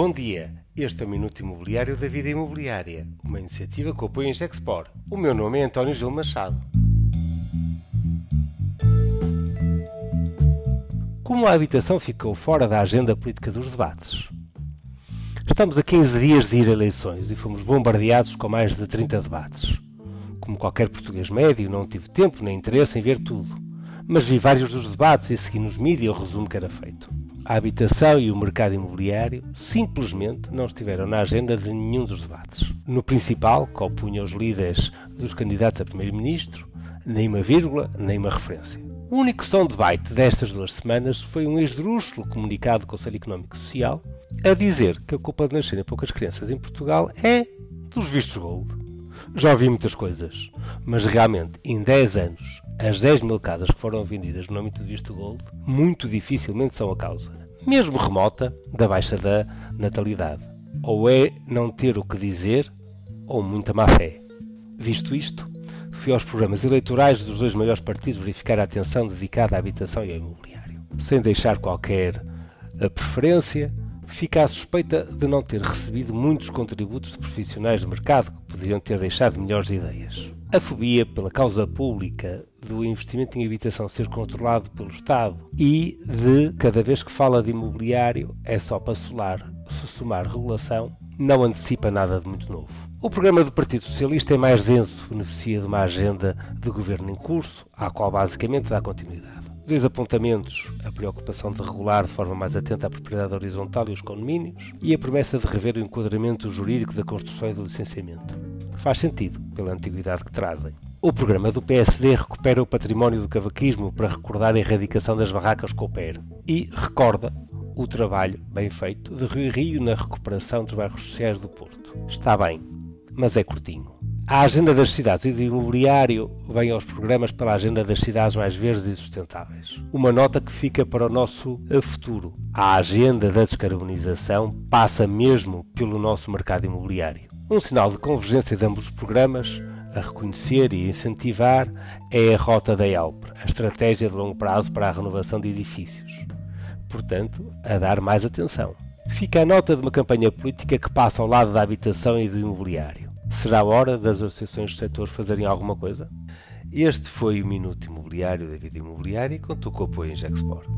Bom dia, este é o Minuto Imobiliário da Vida Imobiliária, uma iniciativa que apoia a Gexpor. O meu nome é António Gil Machado. Como a habitação ficou fora da agenda política dos debates? Estamos a 15 dias de ir a eleições e fomos bombardeados com mais de 30 debates. Como qualquer português médio, não tive tempo nem interesse em ver tudo, mas vi vários dos debates e segui nos mídias o resumo que era feito. A habitação e o mercado imobiliário simplesmente não estiveram na agenda de nenhum dos debates. No principal, que opunha os líderes dos candidatos a primeiro-ministro, nem uma vírgula, nem uma referência. O único som de debate destas duas semanas foi um esdrúxulo comunicado do Conselho Económico e Social a dizer que a culpa de nascerem poucas crianças em Portugal é dos vistos gold. Já ouvi muitas coisas, mas realmente em 10 anos as 10 mil casas que foram vendidas no âmbito do visto gold muito dificilmente são a causa, mesmo remota, da baixa da natalidade. Ou é não ter o que dizer, ou muita má fé. Visto isto, fui aos programas eleitorais dos dois maiores partidos verificar a atenção dedicada à habitação e ao imobiliário. Sem deixar qualquer eh, preferência, fica a suspeita de não ter recebido muitos contributos de profissionais de mercado que poderiam ter deixado melhores ideias. A fobia pela causa pública do investimento em habitação ser controlado pelo Estado e de cada vez que fala de imobiliário é só para solar, somar regulação, não antecipa nada de muito novo. O programa do Partido Socialista é mais denso, beneficia de uma agenda de governo em curso, à qual basicamente dá continuidade. Dois apontamentos: a preocupação de regular de forma mais atenta a propriedade horizontal e os condomínios, e a promessa de rever o enquadramento jurídico da construção e do licenciamento faz sentido pela antiguidade que trazem. O programa do PSD recupera o património do cavaquismo para recordar a erradicação das barracas com o PER e recorda o trabalho bem feito de Rio Rio na recuperação dos bairros sociais do Porto. Está bem, mas é curtinho. A agenda das cidades e do imobiliário vem aos programas pela agenda das cidades mais verdes e sustentáveis. Uma nota que fica para o nosso futuro. A agenda da descarbonização passa mesmo pelo nosso mercado imobiliário. Um sinal de convergência de ambos os programas, a reconhecer e incentivar, é a Rota da ELP, a estratégia de longo prazo para a renovação de edifícios. Portanto, a dar mais atenção. Fica a nota de uma campanha política que passa ao lado da habitação e do imobiliário. Será hora das associações do setor fazerem alguma coisa? Este foi o Minuto Imobiliário da Vida Imobiliária e contou com o apoio em Gexport.